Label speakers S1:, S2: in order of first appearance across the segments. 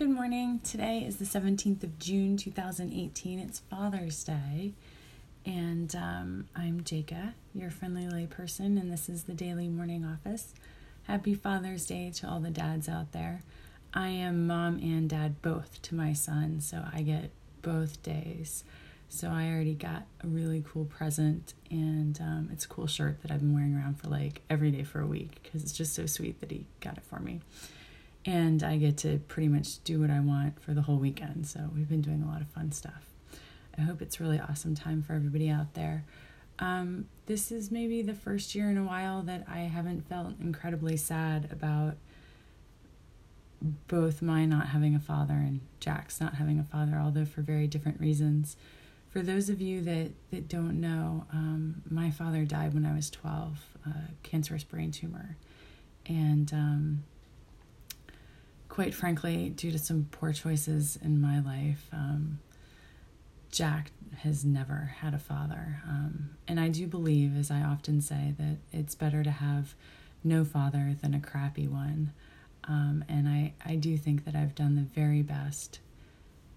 S1: Good morning. Today is the 17th of June 2018. It's Father's Day. And um, I'm Jaka, your friendly layperson, and this is the Daily Morning Office. Happy Father's Day to all the dads out there. I am mom and dad both to my son, so I get both days. So I already got a really cool present, and um, it's a cool shirt that I've been wearing around for like every day for a week because it's just so sweet that he got it for me and I get to pretty much do what I want for the whole weekend. So we've been doing a lot of fun stuff. I hope it's really awesome time for everybody out there. Um, this is maybe the first year in a while that I haven't felt incredibly sad about both my not having a father and Jack's not having a father, although for very different reasons. For those of you that, that don't know, um, my father died when I was 12, uh, cancerous brain tumor. And um, quite frankly, due to some poor choices in my life, um, Jack has never had a father. Um, and I do believe, as I often say, that it's better to have no father than a crappy one. Um, and I, I do think that I've done the very best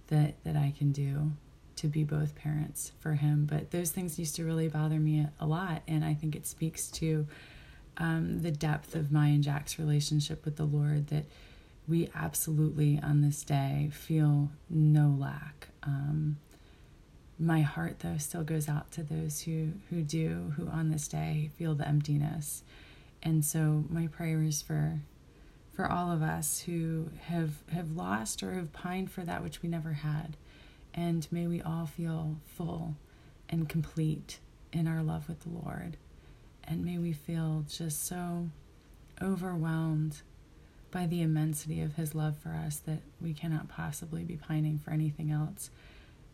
S1: that, that I can do to be both parents for him. But those things used to really bother me a lot. And I think it speaks to um, the depth of my and Jack's relationship with the Lord that we absolutely on this day feel no lack. Um, my heart, though, still goes out to those who, who do, who on this day feel the emptiness. And so my prayers for for all of us who have have lost or have pined for that which we never had. And may we all feel full and complete in our love with the Lord. And may we feel just so overwhelmed by the immensity of his love for us that we cannot possibly be pining for anything else.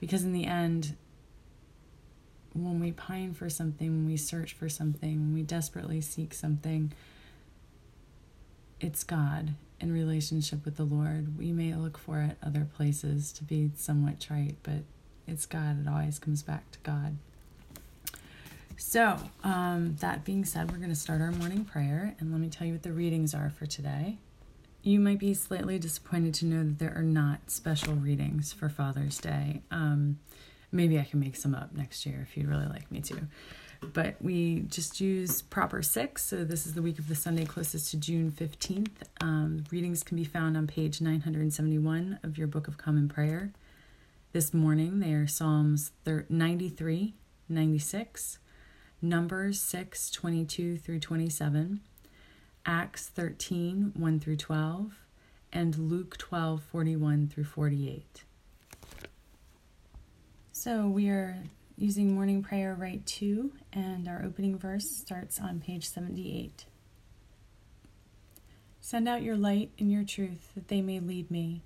S1: Because in the end, when we pine for something, when we search for something, when we desperately seek something, it's God in relationship with the Lord. We may look for it other places to be somewhat trite, but it's God. It always comes back to God. So, um, that being said, we're going to start our morning prayer, and let me tell you what the readings are for today. You might be slightly disappointed to know that there are not special readings for Father's Day. Um, maybe I can make some up next year if you'd really like me to. But we just use proper six, so this is the week of the Sunday closest to June 15th. Um, readings can be found on page 971 of your Book of Common Prayer. This morning they are Psalms 93, 96, Numbers 6, 22 through 27. Acts 13 1 through 12, and Luke 12 41 through 48. So we are using morning prayer rite 2, and our opening verse starts on page 78. Send out your light and your truth that they may lead me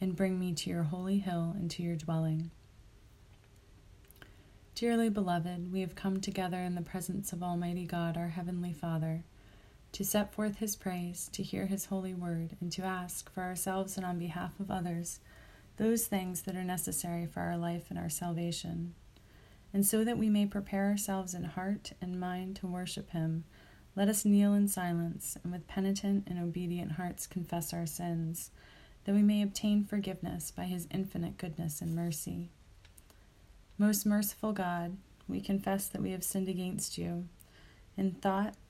S1: and bring me to your holy hill and to your dwelling. Dearly beloved, we have come together in the presence of Almighty God, our Heavenly Father to set forth his praise, to hear his holy word, and to ask for ourselves and on behalf of others those things that are necessary for our life and our salvation. And so that we may prepare ourselves in heart and mind to worship him, let us kneel in silence and with penitent and obedient hearts confess our sins, that we may obtain forgiveness by his infinite goodness and mercy. Most merciful God, we confess that we have sinned against you in thought,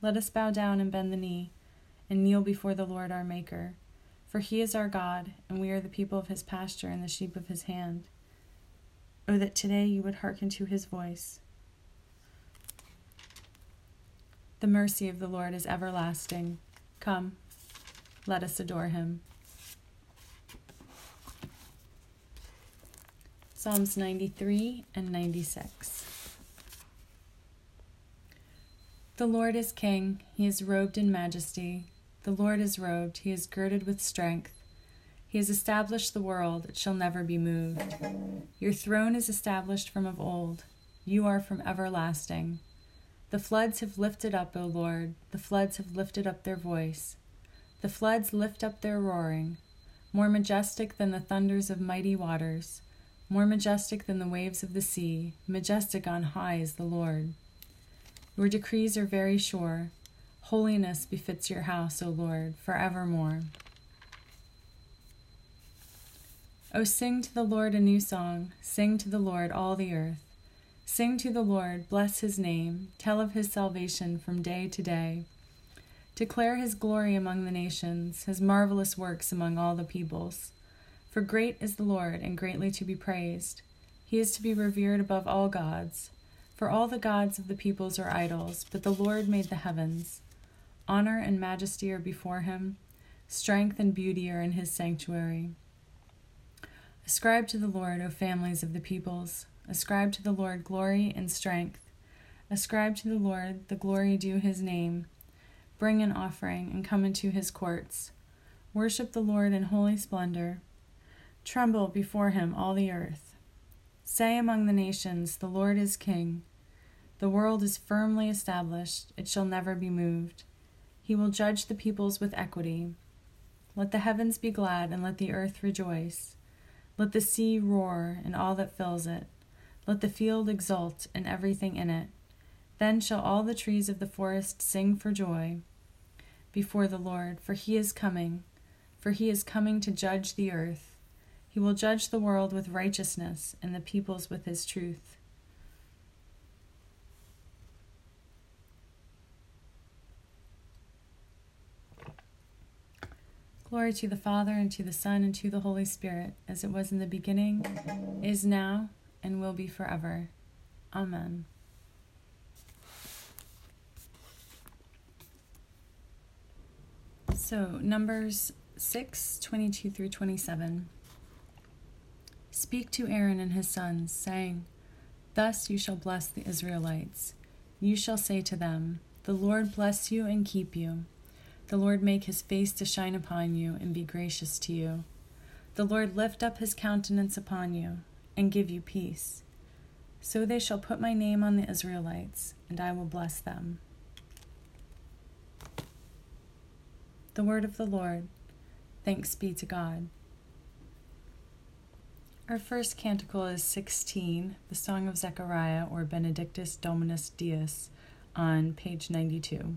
S1: let us bow down and bend the knee, and kneel before the Lord our Maker. For he is our God, and we are the people of his pasture and the sheep of his hand. Oh, that today you would hearken to his voice. The mercy of the Lord is everlasting. Come, let us adore him. Psalms 93 and 96. The Lord is king, he is robed in majesty. The Lord is robed, he is girded with strength. He has established the world, it shall never be moved. Your throne is established from of old, you are from everlasting. The floods have lifted up, O Lord, the floods have lifted up their voice. The floods lift up their roaring, more majestic than the thunders of mighty waters, more majestic than the waves of the sea, majestic on high is the Lord. Your decrees are very sure. Holiness befits your house, O Lord, forevermore. O sing to the Lord a new song. Sing to the Lord, all the earth. Sing to the Lord, bless his name, tell of his salvation from day to day. Declare his glory among the nations, his marvelous works among all the peoples. For great is the Lord, and greatly to be praised. He is to be revered above all gods. For all the gods of the peoples are idols, but the Lord made the heavens. Honor and majesty are before him, strength and beauty are in his sanctuary. Ascribe to the Lord, O families of the peoples. Ascribe to the Lord glory and strength. Ascribe to the Lord the glory due his name. Bring an offering and come into his courts. Worship the Lord in holy splendor. Tremble before him, all the earth. Say among the nations, The Lord is king. The world is firmly established, it shall never be moved. He will judge the peoples with equity. Let the heavens be glad, and let the earth rejoice. Let the sea roar, and all that fills it. Let the field exult, and everything in it. Then shall all the trees of the forest sing for joy before the Lord, for he is coming, for he is coming to judge the earth. He will judge the world with righteousness, and the peoples with his truth. Glory to the Father, and to the Son, and to the Holy Spirit, as it was in the beginning, is now, and will be forever. Amen. So, Numbers 6 22 through 27. Speak to Aaron and his sons, saying, Thus you shall bless the Israelites. You shall say to them, The Lord bless you and keep you. The Lord make his face to shine upon you and be gracious to you. The Lord lift up his countenance upon you and give you peace. So they shall put my name on the Israelites, and I will bless them. The word of the Lord. Thanks be to God. Our first canticle is 16, the Song of Zechariah or Benedictus Dominus Deus, on page 92.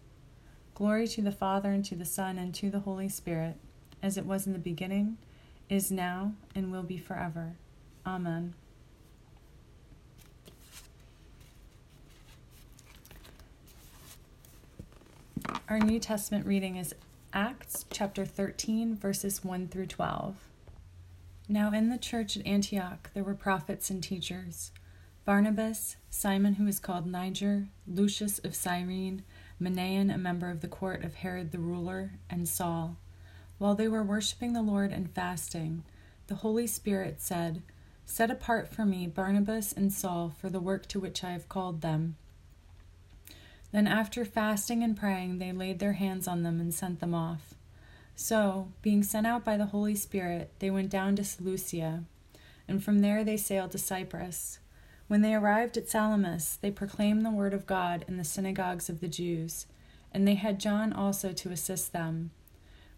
S1: Glory to the Father, and to the Son, and to the Holy Spirit, as it was in the beginning, is now, and will be forever. Amen. Our New Testament reading is Acts chapter 13, verses 1 through 12. Now in the church at Antioch there were prophets and teachers Barnabas, Simon, who is called Niger, Lucius of Cyrene, Manaen, a member of the court of Herod the ruler, and Saul. While they were worshiping the Lord and fasting, the Holy Spirit said, Set apart for me Barnabas and Saul for the work to which I have called them. Then, after fasting and praying, they laid their hands on them and sent them off. So, being sent out by the Holy Spirit, they went down to Seleucia, and from there they sailed to Cyprus. When they arrived at Salamis, they proclaimed the word of God in the synagogues of the Jews, and they had John also to assist them.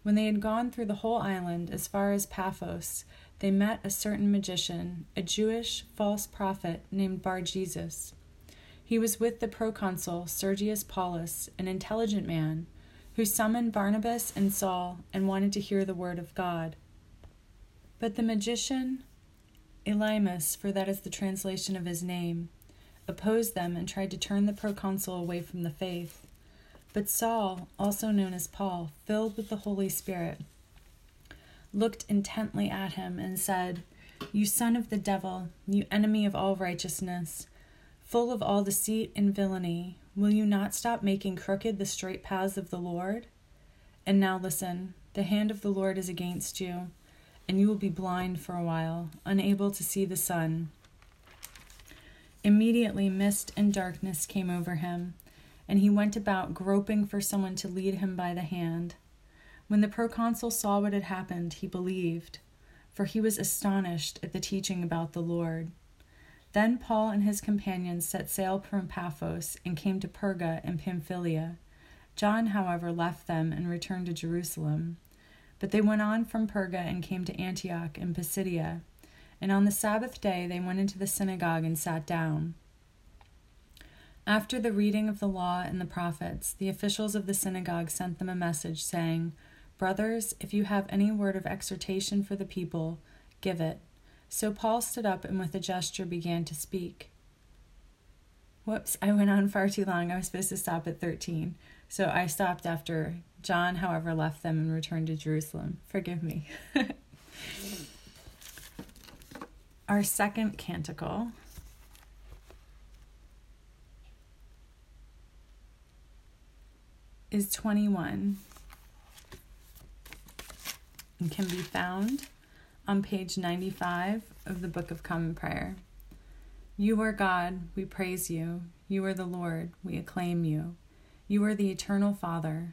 S1: When they had gone through the whole island as far as Paphos, they met a certain magician, a Jewish false prophet named Bar Jesus he was with the proconsul Sergius Paulus, an intelligent man, who summoned Barnabas and Saul and wanted to hear the word of God. But the magician, Elymas, for that is the translation of his name, opposed them and tried to turn the proconsul away from the faith. But Saul, also known as Paul, filled with the Holy Spirit, looked intently at him and said, You son of the devil, you enemy of all righteousness, full of all deceit and villainy, will you not stop making crooked the straight paths of the Lord? And now listen the hand of the Lord is against you, and you will be blind for a while, unable to see the sun. Immediately mist and darkness came over him, and he went about groping for someone to lead him by the hand. When the proconsul saw what had happened, he believed, for he was astonished at the teaching about the Lord. Then Paul and his companions set sail from Paphos and came to Perga in Pamphylia. John, however, left them and returned to Jerusalem. But they went on from Perga and came to Antioch in Pisidia. And on the Sabbath day they went into the synagogue and sat down. After the reading of the law and the prophets, the officials of the synagogue sent them a message saying, Brothers, if you have any word of exhortation for the people, give it. So Paul stood up and with a gesture began to speak. Whoops, I went on far too long. I was supposed to stop at 13. So I stopped after John, however, left them and returned to Jerusalem. Forgive me. Our second canticle is 21 and can be found on page 95 of the Book of Common Prayer. You are God, we praise you. You are the Lord, we acclaim you. You are the eternal Father,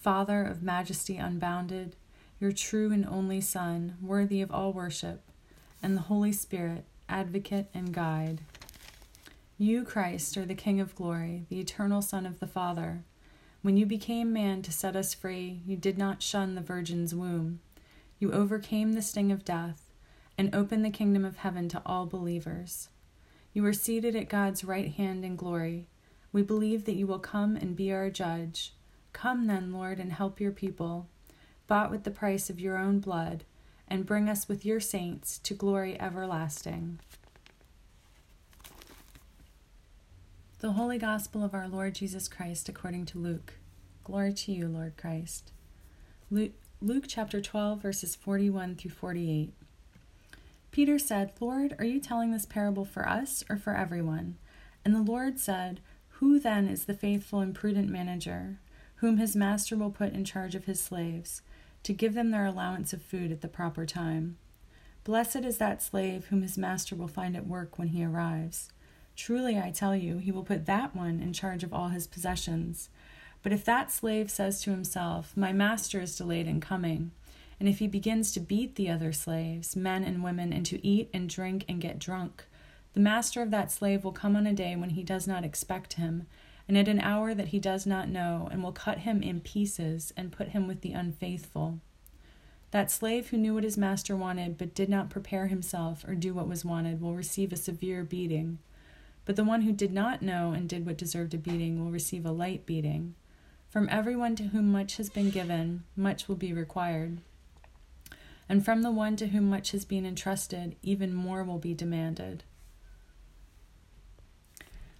S1: Father of majesty unbounded, your true and only Son, worthy of all worship, and the Holy Spirit, advocate and guide. You, Christ, are the King of glory, the eternal Son of the Father. When you became man to set us free, you did not shun the Virgin's womb. You overcame the sting of death and open the kingdom of heaven to all believers. You are seated at God's right hand in glory. We believe that you will come and be our judge. Come then, Lord, and help your people, bought with the price of your own blood, and bring us with your saints to glory everlasting. The Holy Gospel of our Lord Jesus Christ according to Luke. Glory to you, Lord Christ. Luke, Luke chapter 12, verses 41 through 48. Peter said, Lord, are you telling this parable for us or for everyone? And the Lord said, Who then is the faithful and prudent manager, whom his master will put in charge of his slaves, to give them their allowance of food at the proper time? Blessed is that slave whom his master will find at work when he arrives. Truly, I tell you, he will put that one in charge of all his possessions. But if that slave says to himself, My master is delayed in coming, and if he begins to beat the other slaves, men and women, and to eat and drink and get drunk, the master of that slave will come on a day when he does not expect him, and at an hour that he does not know, and will cut him in pieces and put him with the unfaithful. That slave who knew what his master wanted but did not prepare himself or do what was wanted will receive a severe beating. But the one who did not know and did what deserved a beating will receive a light beating. From everyone to whom much has been given, much will be required. And from the one to whom much has been entrusted, even more will be demanded.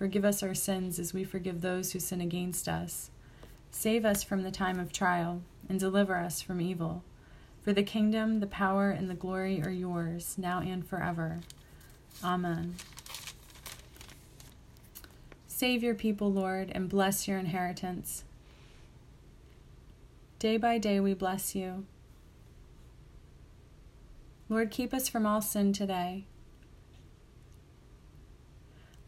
S1: Forgive us our sins as we forgive those who sin against us. Save us from the time of trial, and deliver us from evil. For the kingdom, the power, and the glory are yours, now and forever. Amen. Save your people, Lord, and bless your inheritance. Day by day we bless you. Lord, keep us from all sin today.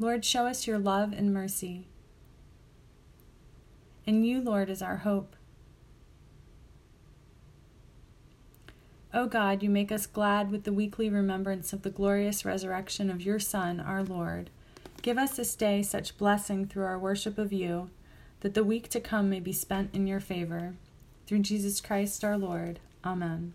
S1: Lord, show us your love and mercy. And you, Lord, is our hope. O God, you make us glad with the weekly remembrance of the glorious resurrection of your Son, our Lord. Give us this day such blessing through our worship of you, that the week to come may be spent in your favor. Through Jesus Christ our Lord. Amen.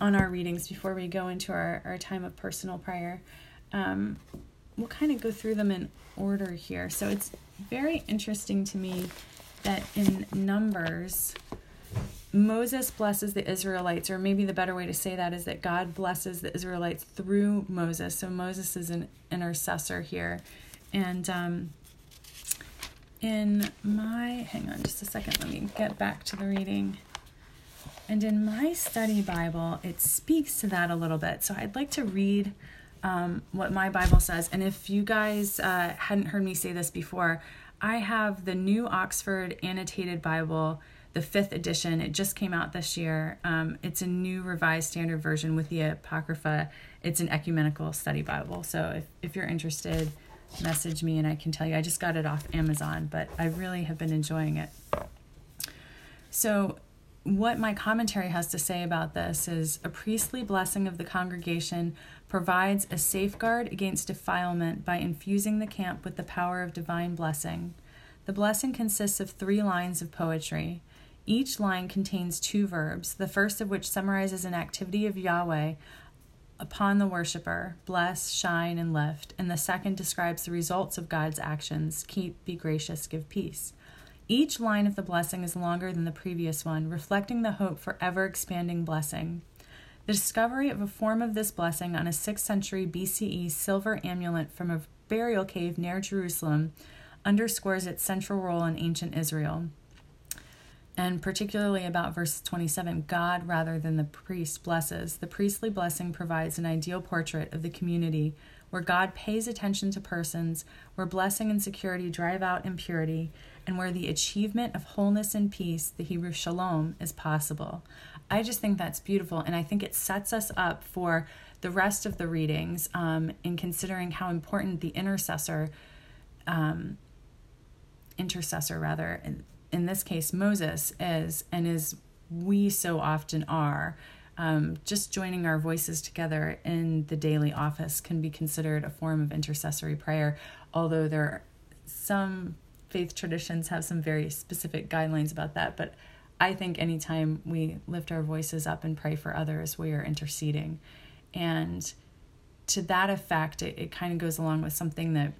S1: on our readings before we go into our, our time of personal prayer. Um, we'll kind of go through them in order here. So it's very interesting to me that in Numbers, Moses blesses the Israelites, or maybe the better way to say that is that God blesses the Israelites through Moses. So Moses is an intercessor here. And um, in my, hang on just a second, let me get back to the reading. And in my study Bible, it speaks to that a little bit. So I'd like to read um, what my Bible says. And if you guys uh, hadn't heard me say this before, I have the new Oxford Annotated Bible, the fifth edition. It just came out this year. Um, it's a new revised standard version with the Apocrypha. It's an ecumenical study Bible. So if, if you're interested, message me and I can tell you. I just got it off Amazon, but I really have been enjoying it. So what my commentary has to say about this is a priestly blessing of the congregation provides a safeguard against defilement by infusing the camp with the power of divine blessing. The blessing consists of three lines of poetry. Each line contains two verbs, the first of which summarizes an activity of Yahweh upon the worshiper bless, shine, and lift, and the second describes the results of God's actions keep, be gracious, give peace. Each line of the blessing is longer than the previous one, reflecting the hope for ever expanding blessing. The discovery of a form of this blessing on a 6th century BCE silver amulet from a burial cave near Jerusalem underscores its central role in ancient Israel. And particularly about verse 27 God rather than the priest blesses. The priestly blessing provides an ideal portrait of the community where God pays attention to persons, where blessing and security drive out impurity, and where the achievement of wholeness and peace, the Hebrew shalom, is possible. I just think that's beautiful, and I think it sets us up for the rest of the readings um, in considering how important the intercessor um, intercessor, rather, in, in this case, Moses is, and is we so often are, um, just joining our voices together in the daily office can be considered a form of intercessory prayer, although there are some faith traditions have some very specific guidelines about that. But I think anytime we lift our voices up and pray for others, we are interceding. And to that effect, it, it kind of goes along with something that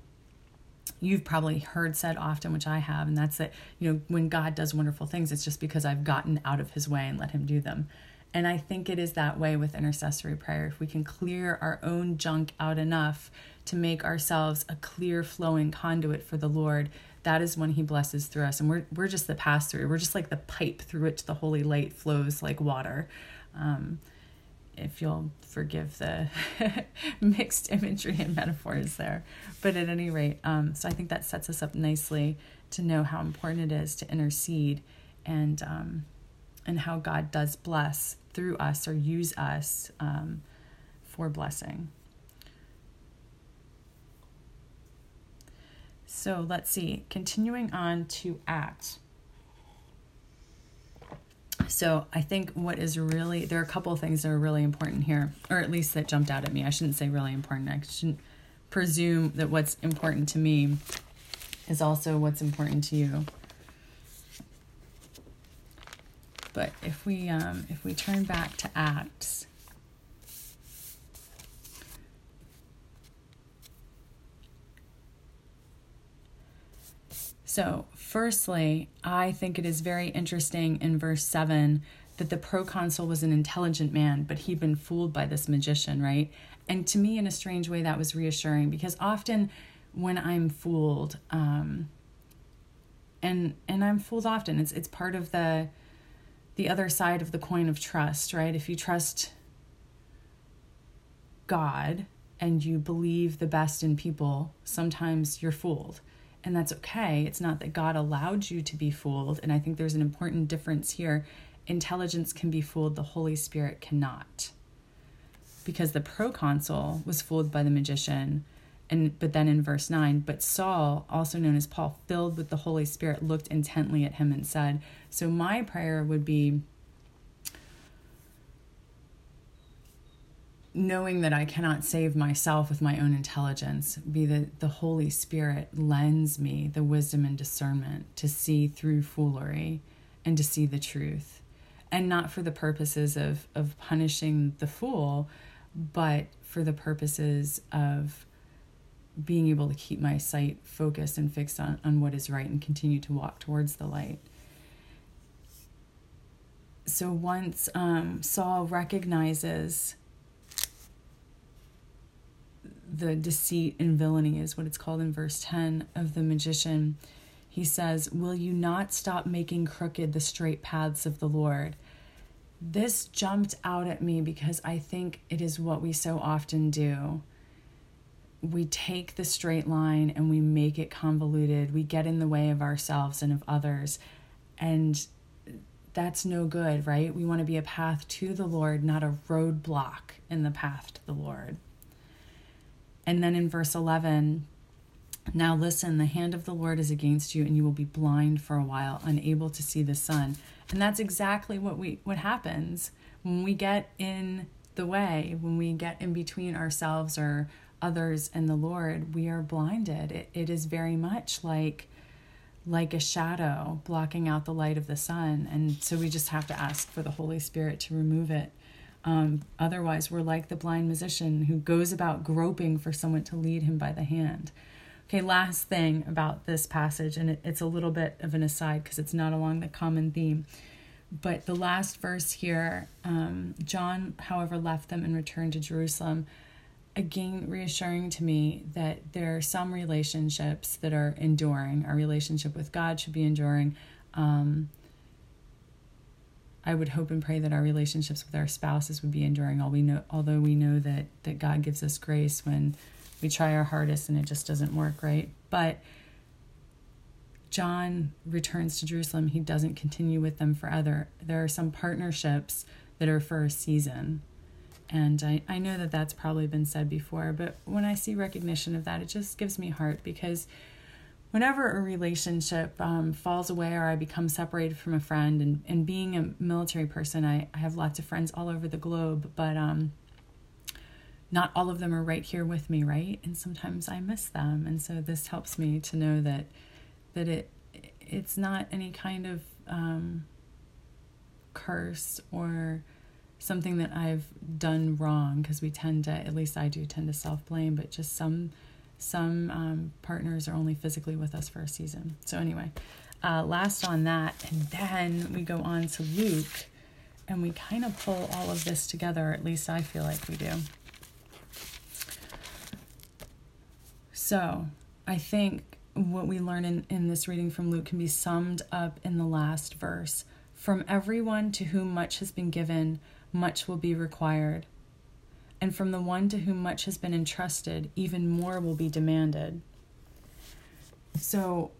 S1: you've probably heard said often, which I have, and that's that, you know, when God does wonderful things, it's just because I've gotten out of his way and let him do them. And I think it is that way with intercessory prayer. If we can clear our own junk out enough to make ourselves a clear flowing conduit for the Lord, that is when he blesses through us. And we're, we're just the pass through. We're just like the pipe through which the holy light flows like water. Um, if you'll forgive the mixed imagery and metaphors there. But at any rate, um, so I think that sets us up nicely to know how important it is to intercede and um, and how God does bless through us or use us um, for blessing. So let's see, continuing on to Acts. So I think what is really there are a couple of things that are really important here, or at least that jumped out at me. I shouldn't say really important. I shouldn't presume that what's important to me is also what's important to you. But if we um, if we turn back to Acts, So, firstly, I think it is very interesting in verse 7 that the proconsul was an intelligent man, but he'd been fooled by this magician, right? And to me, in a strange way, that was reassuring because often when I'm fooled, um, and and I'm fooled often, it's it's part of the the other side of the coin of trust, right? If you trust God and you believe the best in people, sometimes you're fooled and that's okay. It's not that God allowed you to be fooled. And I think there's an important difference here. Intelligence can be fooled, the Holy Spirit cannot. Because the proconsul was fooled by the magician. And but then in verse 9, but Saul, also known as Paul, filled with the Holy Spirit, looked intently at him and said, So my prayer would be knowing that I cannot save myself with my own intelligence, be that the Holy Spirit lends me the wisdom and discernment to see through foolery and to see the truth. And not for the purposes of, of punishing the fool, but for the purposes of being able to keep my sight focused and fixed on, on what is right and continue to walk towards the light. So once um, Saul recognizes the deceit and villainy is what it's called in verse 10 of the magician. He says, Will you not stop making crooked the straight paths of the Lord? This jumped out at me because I think it is what we so often do. We take the straight line and we make it convoluted. We get in the way of ourselves and of others. And that's no good, right? We want to be a path to the Lord, not a roadblock in the path to the Lord. And then in verse 11, now listen, the hand of the Lord is against you, and you will be blind for a while, unable to see the sun. And that's exactly what we what happens when we get in the way, when we get in between ourselves or others and the Lord, we are blinded. It, it is very much like like a shadow blocking out the light of the sun. And so we just have to ask for the Holy Spirit to remove it. Um, otherwise, we're like the blind musician who goes about groping for someone to lead him by the hand. Okay, last thing about this passage, and it, it's a little bit of an aside because it's not along the common theme. But the last verse here, um, John, however, left them and returned to Jerusalem. Again, reassuring to me that there are some relationships that are enduring. Our relationship with God should be enduring. Um, I would hope and pray that our relationships with our spouses would be enduring. All we know, although we know that that God gives us grace when we try our hardest and it just doesn't work right. But John returns to Jerusalem. He doesn't continue with them forever. There are some partnerships that are for a season. And I, I know that that's probably been said before, but when I see recognition of that, it just gives me heart because whenever a relationship um, falls away or I become separated from a friend, and, and being a military person, I, I have lots of friends all over the globe, but um, not all of them are right here with me, right? And sometimes I miss them, and so this helps me to know that that it it's not any kind of um, curse or something that I've done wrong because we tend to, at least I do, tend to self blame, but just some some um, partners are only physically with us for a season. So, anyway, uh, last on that, and then we go on to Luke, and we kind of pull all of this together, at least I feel like we do. So, I think what we learn in, in this reading from Luke can be summed up in the last verse. From everyone to whom much has been given, much will be required and from the one to whom much has been entrusted, even more will be demanded. So,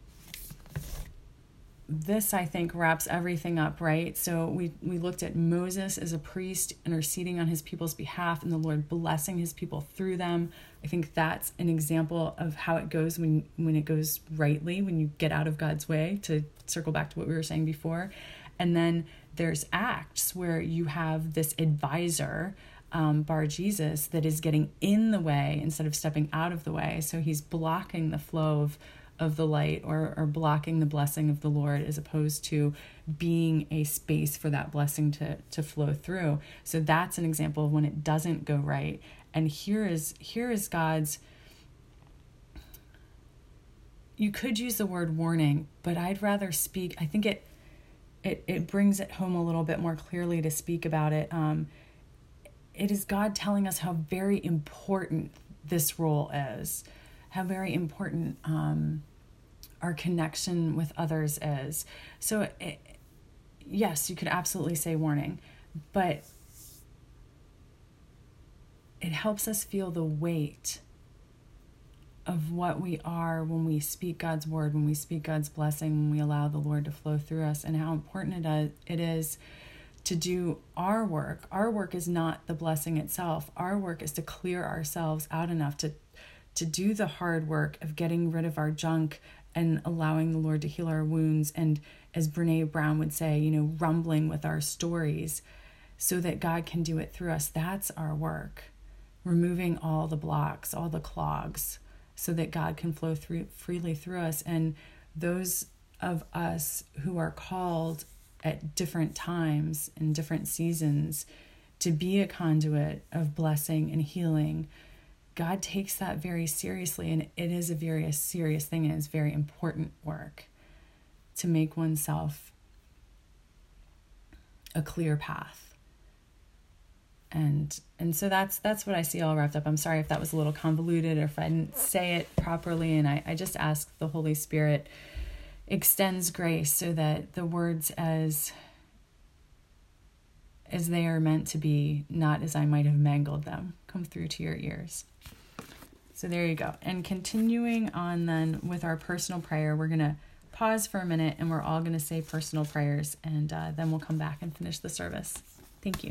S1: this I think wraps everything up, right? So we we looked at Moses as a priest interceding on his people's behalf and the Lord blessing his people through them. I think that's an example of how it goes when when it goes rightly, when you get out of God's way to circle back to what we were saying before. And then there's acts where you have this advisor um, Bar Jesus that is getting in the way instead of stepping out of the way. So he's blocking the flow of, of the light or, or blocking the blessing of the Lord as opposed to being a space for that blessing to, to flow through. So that's an example of when it doesn't go right. And here is here is God's you could use the word warning, but I'd rather speak. I think it it it brings it home a little bit more clearly to speak about it. Um, it is God telling us how very important this role is, how very important um, our connection with others is. So, it, yes, you could absolutely say warning, but it helps us feel the weight of what we are when we speak God's word, when we speak God's blessing, when we allow the Lord to flow through us, and how important it is to do our work. Our work is not the blessing itself. Our work is to clear ourselves out enough to to do the hard work of getting rid of our junk and allowing the Lord to heal our wounds and as Brené Brown would say, you know, rumbling with our stories so that God can do it through us. That's our work. Removing all the blocks, all the clogs so that God can flow through freely through us and those of us who are called at different times and different seasons to be a conduit of blessing and healing. God takes that very seriously, and it is a very serious thing, and it's very important work to make oneself a clear path. And and so that's that's what I see all wrapped up. I'm sorry if that was a little convoluted or if I didn't say it properly, and I, I just ask the Holy Spirit extends grace so that the words as as they are meant to be, not as I might have mangled them, come through to your ears. So there you go. And continuing on then with our personal prayer, we're going to pause for a minute and we're all going to say personal prayers and uh, then we'll come back and finish the service. Thank you.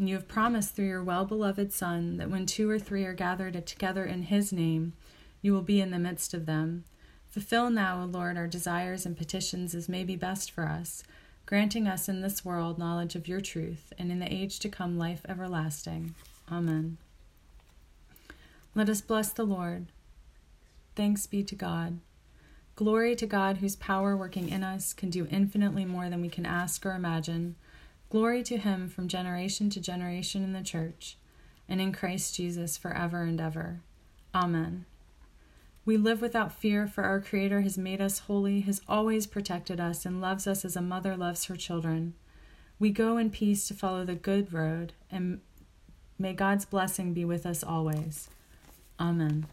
S1: And you have promised through your well beloved Son that when two or three are gathered together in his name, you will be in the midst of them. Fulfill now, O Lord, our desires and petitions as may be best for us, granting us in this world knowledge of your truth, and in the age to come life everlasting. Amen. Let us bless the Lord. Thanks be to God. Glory to God, whose power working in us can do infinitely more than we can ask or imagine. Glory to him from generation to generation in the church and in Christ Jesus forever and ever. Amen. We live without fear, for our Creator has made us holy, has always protected us, and loves us as a mother loves her children. We go in peace to follow the good road, and may God's blessing be with us always. Amen.